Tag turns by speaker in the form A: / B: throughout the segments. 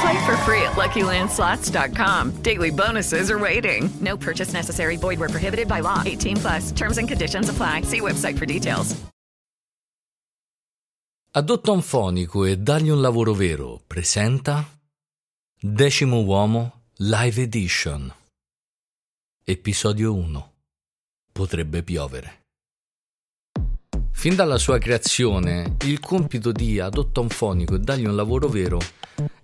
A: Play for free at LuckyLandSlots.com. Daily bonuses are waiting. No purchase necessary. Void where prohibited by law. 18 plus. Terms and conditions apply. See website for details.
B: Adotta un fonico e dagli un lavoro vero. Presenta Decimo Uomo Live Edition. Episodio 1. Potrebbe piovere. Fin dalla sua creazione, il compito di Adotta un fonico e dargli un lavoro vero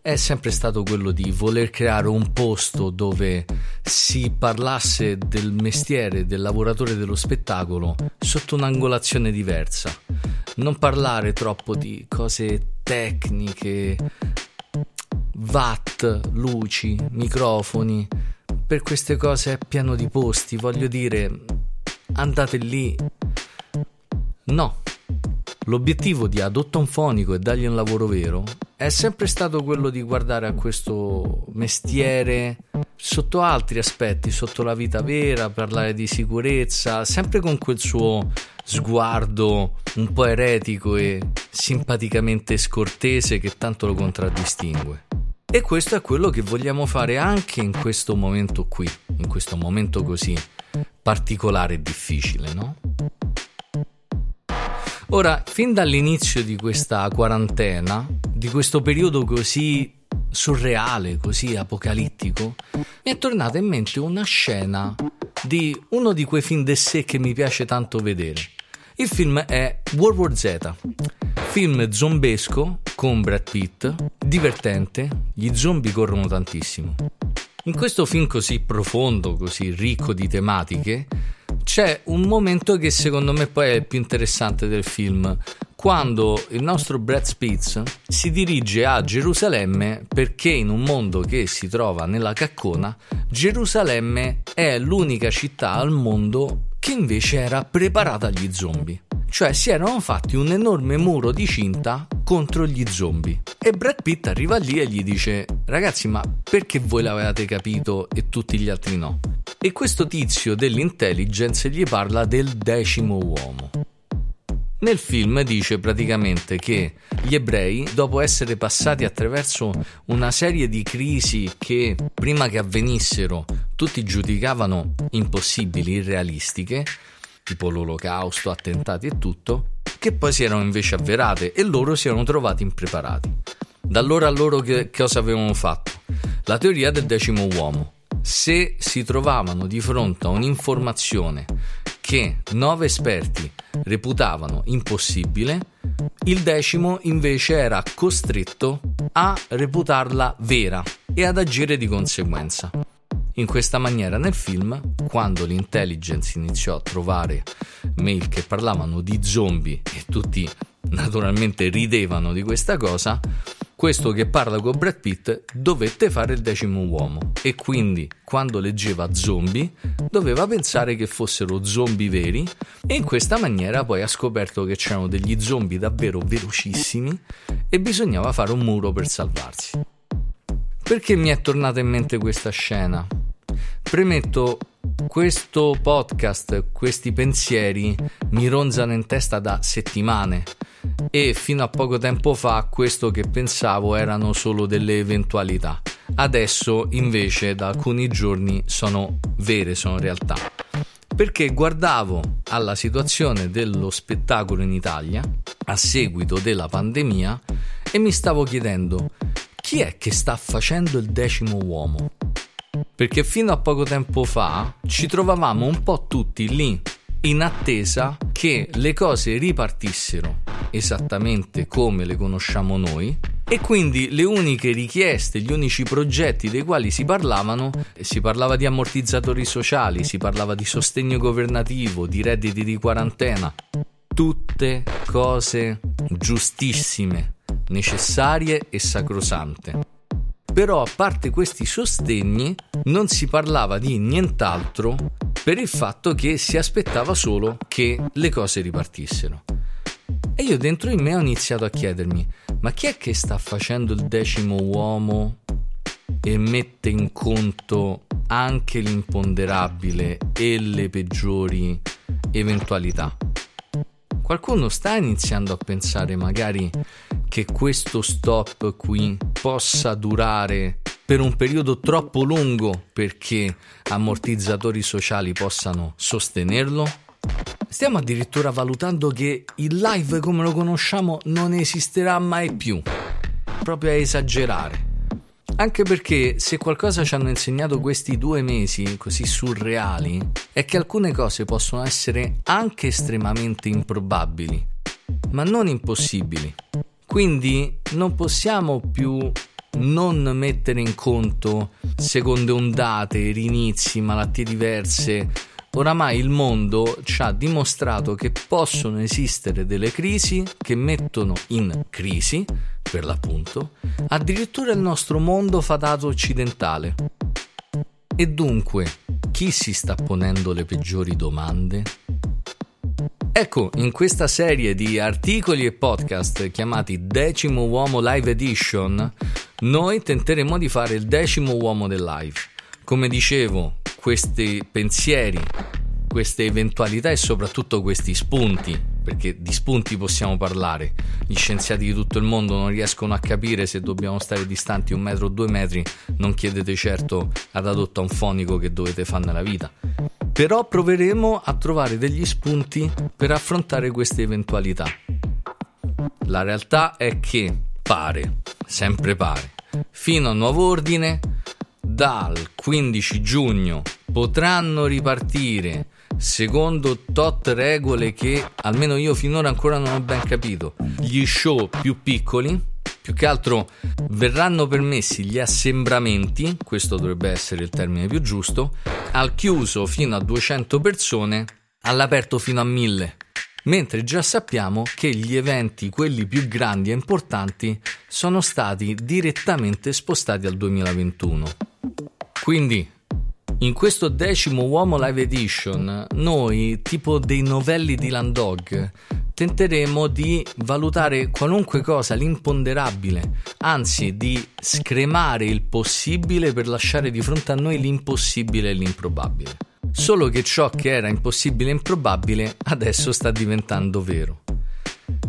B: è sempre stato quello di voler creare un posto dove si parlasse del mestiere del lavoratore dello spettacolo sotto un'angolazione diversa. Non parlare troppo di cose tecniche, watt, luci, microfoni. Per queste cose è pieno di posti, voglio dire, andate lì No. L'obiettivo di Adotta un fonico e dargli un lavoro vero è sempre stato quello di guardare a questo mestiere sotto altri aspetti, sotto la vita vera, parlare di sicurezza, sempre con quel suo sguardo un po' eretico e simpaticamente scortese che tanto lo contraddistingue. E questo è quello che vogliamo fare anche in questo momento qui, in questo momento così particolare e difficile, no? Ora, fin dall'inizio di questa quarantena, di questo periodo così surreale, così apocalittico, mi è tornata in mente una scena di uno di quei film d'essè che mi piace tanto vedere. Il film è World War Z, film zombesco con Brad Pitt, divertente, gli zombie corrono tantissimo. In questo film così profondo, così ricco di tematiche, c'è un momento che secondo me poi è il più interessante del film, quando il nostro Brad Spitz si dirige a Gerusalemme perché in un mondo che si trova nella caccona, Gerusalemme è l'unica città al mondo che invece era preparata agli zombie. Cioè si erano fatti un enorme muro di cinta contro gli zombie. E Brad Pitt arriva lì e gli dice: Ragazzi, ma perché voi l'avevate capito e tutti gli altri no? E questo tizio dell'intelligence gli parla del decimo uomo. Nel film dice praticamente che gli ebrei, dopo essere passati attraverso una serie di crisi che prima che avvenissero tutti giudicavano impossibili, irrealistiche, tipo l'olocausto, attentati e tutto, che poi si erano invece avverate e loro si erano trovati impreparati. Da allora loro che cosa avevano fatto? La teoria del decimo uomo. Se si trovavano di fronte a un'informazione che nove esperti reputavano impossibile, il decimo invece era costretto a reputarla vera e ad agire di conseguenza. In questa maniera nel film, quando l'intelligence iniziò a trovare mail che parlavano di zombie e tutti naturalmente ridevano di questa cosa, questo che parla con Brad Pitt dovette fare il decimo uomo e quindi quando leggeva zombie doveva pensare che fossero zombie veri e in questa maniera poi ha scoperto che c'erano degli zombie davvero velocissimi e bisognava fare un muro per salvarsi. Perché mi è tornata in mente questa scena? Premetto, questo podcast, questi pensieri mi ronzano in testa da settimane e fino a poco tempo fa questo che pensavo erano solo delle eventualità. Adesso invece da alcuni giorni sono vere, sono realtà. Perché guardavo alla situazione dello spettacolo in Italia a seguito della pandemia e mi stavo chiedendo chi è che sta facendo il decimo uomo? Perché fino a poco tempo fa ci trovavamo un po' tutti lì in attesa che le cose ripartissero esattamente come le conosciamo noi e quindi le uniche richieste, gli unici progetti dei quali si parlavano, si parlava di ammortizzatori sociali, si parlava di sostegno governativo, di redditi di quarantena, tutte cose giustissime, necessarie e sacrosante. Però a parte questi sostegni non si parlava di nient'altro per il fatto che si aspettava solo che le cose ripartissero. E io dentro di me ho iniziato a chiedermi, ma chi è che sta facendo il decimo uomo e mette in conto anche l'imponderabile e le peggiori eventualità? Qualcuno sta iniziando a pensare magari che questo stop qui possa durare per un periodo troppo lungo perché ammortizzatori sociali possano sostenerlo? Stiamo addirittura valutando che il live come lo conosciamo non esisterà mai più. Proprio a esagerare. Anche perché se qualcosa ci hanno insegnato questi due mesi così surreali è che alcune cose possono essere anche estremamente improbabili, ma non impossibili. Quindi non possiamo più non mettere in conto seconde ondate, rinizi, malattie diverse. Oramai il mondo ci ha dimostrato che possono esistere delle crisi che mettono in crisi, per l'appunto, addirittura il nostro mondo fatato occidentale. E dunque, chi si sta ponendo le peggiori domande? Ecco, in questa serie di articoli e podcast chiamati Decimo Uomo Live Edition, noi tenteremo di fare il decimo uomo del live. Come dicevo, questi pensieri, queste eventualità e soprattutto questi spunti, perché di spunti possiamo parlare. Gli scienziati di tutto il mondo non riescono a capire se dobbiamo stare distanti un metro o due metri, non chiedete certo ad adotto un fonico che dovete fare nella vita però proveremo a trovare degli spunti per affrontare queste eventualità. La realtà è che pare, sempre pare, fino a nuovo ordine, dal 15 giugno potranno ripartire secondo tot regole che almeno io finora ancora non ho ben capito. Gli show più piccoli più che altro verranno permessi gli assembramenti, questo dovrebbe essere il termine più giusto, al chiuso fino a 200 persone, all'aperto fino a 1000. Mentre già sappiamo che gli eventi, quelli più grandi e importanti, sono stati direttamente spostati al 2021. Quindi, in questo decimo Uomo Live Edition, noi, tipo dei novelli di Landog, tenteremo di valutare qualunque cosa, l'imponderabile, anzi di scremare il possibile per lasciare di fronte a noi l'impossibile e l'improbabile. Solo che ciò che era impossibile e improbabile adesso sta diventando vero.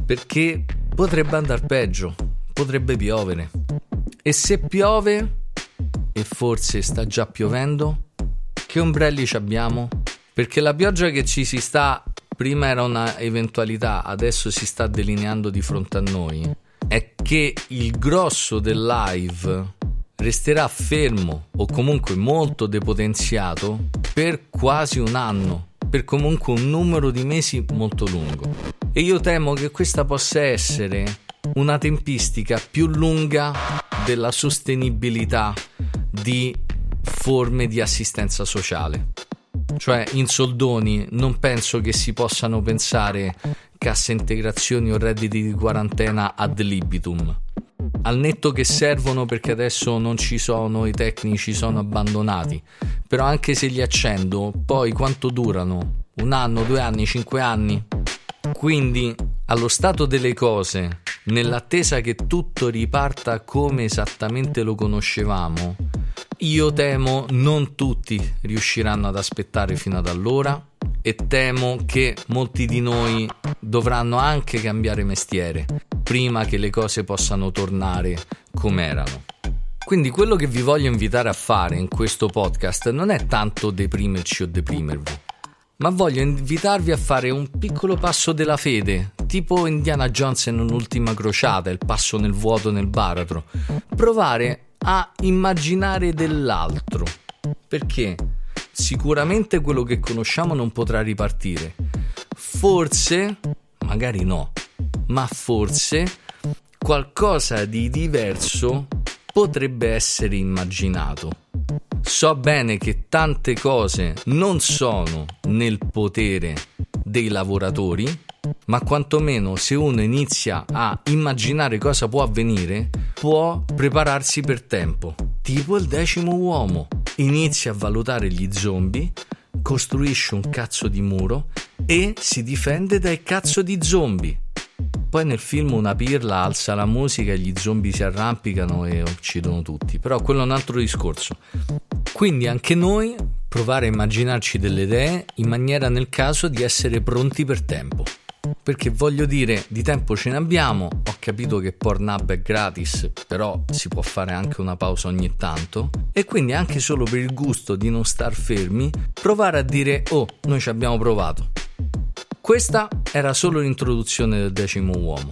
B: Perché potrebbe andare peggio, potrebbe piovere. E se piove, e forse sta già piovendo, che ombrelli abbiamo? Perché la pioggia che ci si sta prima era una eventualità, adesso si sta delineando di fronte a noi, è che il grosso del live resterà fermo o comunque molto depotenziato per quasi un anno, per comunque un numero di mesi molto lungo. E io temo che questa possa essere una tempistica più lunga della sostenibilità di forme di assistenza sociale. Cioè, in soldoni non penso che si possano pensare casse integrazioni o redditi di quarantena ad libitum. Al netto che servono perché adesso non ci sono, i tecnici sono abbandonati. Però anche se li accendo, poi quanto durano? Un anno, due anni, cinque anni? Quindi, allo stato delle cose, nell'attesa che tutto riparta come esattamente lo conoscevamo, Io temo non tutti riusciranno ad aspettare fino ad allora e temo che molti di noi dovranno anche cambiare mestiere prima che le cose possano tornare come erano. Quindi quello che vi voglio invitare a fare in questo podcast non è tanto deprimerci o deprimervi, ma voglio invitarvi a fare un piccolo passo della fede, tipo Indiana Jones in un'ultima crociata, il passo nel vuoto nel baratro. Provare a immaginare dell'altro. Perché sicuramente quello che conosciamo non potrà ripartire. Forse, magari no, ma forse qualcosa di diverso potrebbe essere immaginato. So bene che tante cose non sono nel potere dei lavoratori, ma quantomeno se uno inizia a immaginare cosa può avvenire, può prepararsi per tempo. Tipo il decimo uomo. Inizia a valutare gli zombie, costruisce un cazzo di muro e si difende dai cazzo di zombie. Poi nel film una pirla alza la musica e gli zombie si arrampicano e uccidono tutti. Però quello è un altro discorso. Quindi anche noi provare a immaginarci delle idee in maniera nel caso di essere pronti per tempo. Perché voglio dire, di tempo ce ne abbiamo, ho capito che Pornhub è gratis, però si può fare anche una pausa ogni tanto, e quindi anche solo per il gusto di non star fermi, provare a dire, oh, noi ci abbiamo provato. Questa era solo l'introduzione del decimo uomo.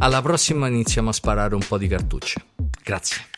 B: Alla prossima iniziamo a sparare un po' di cartucce. Grazie.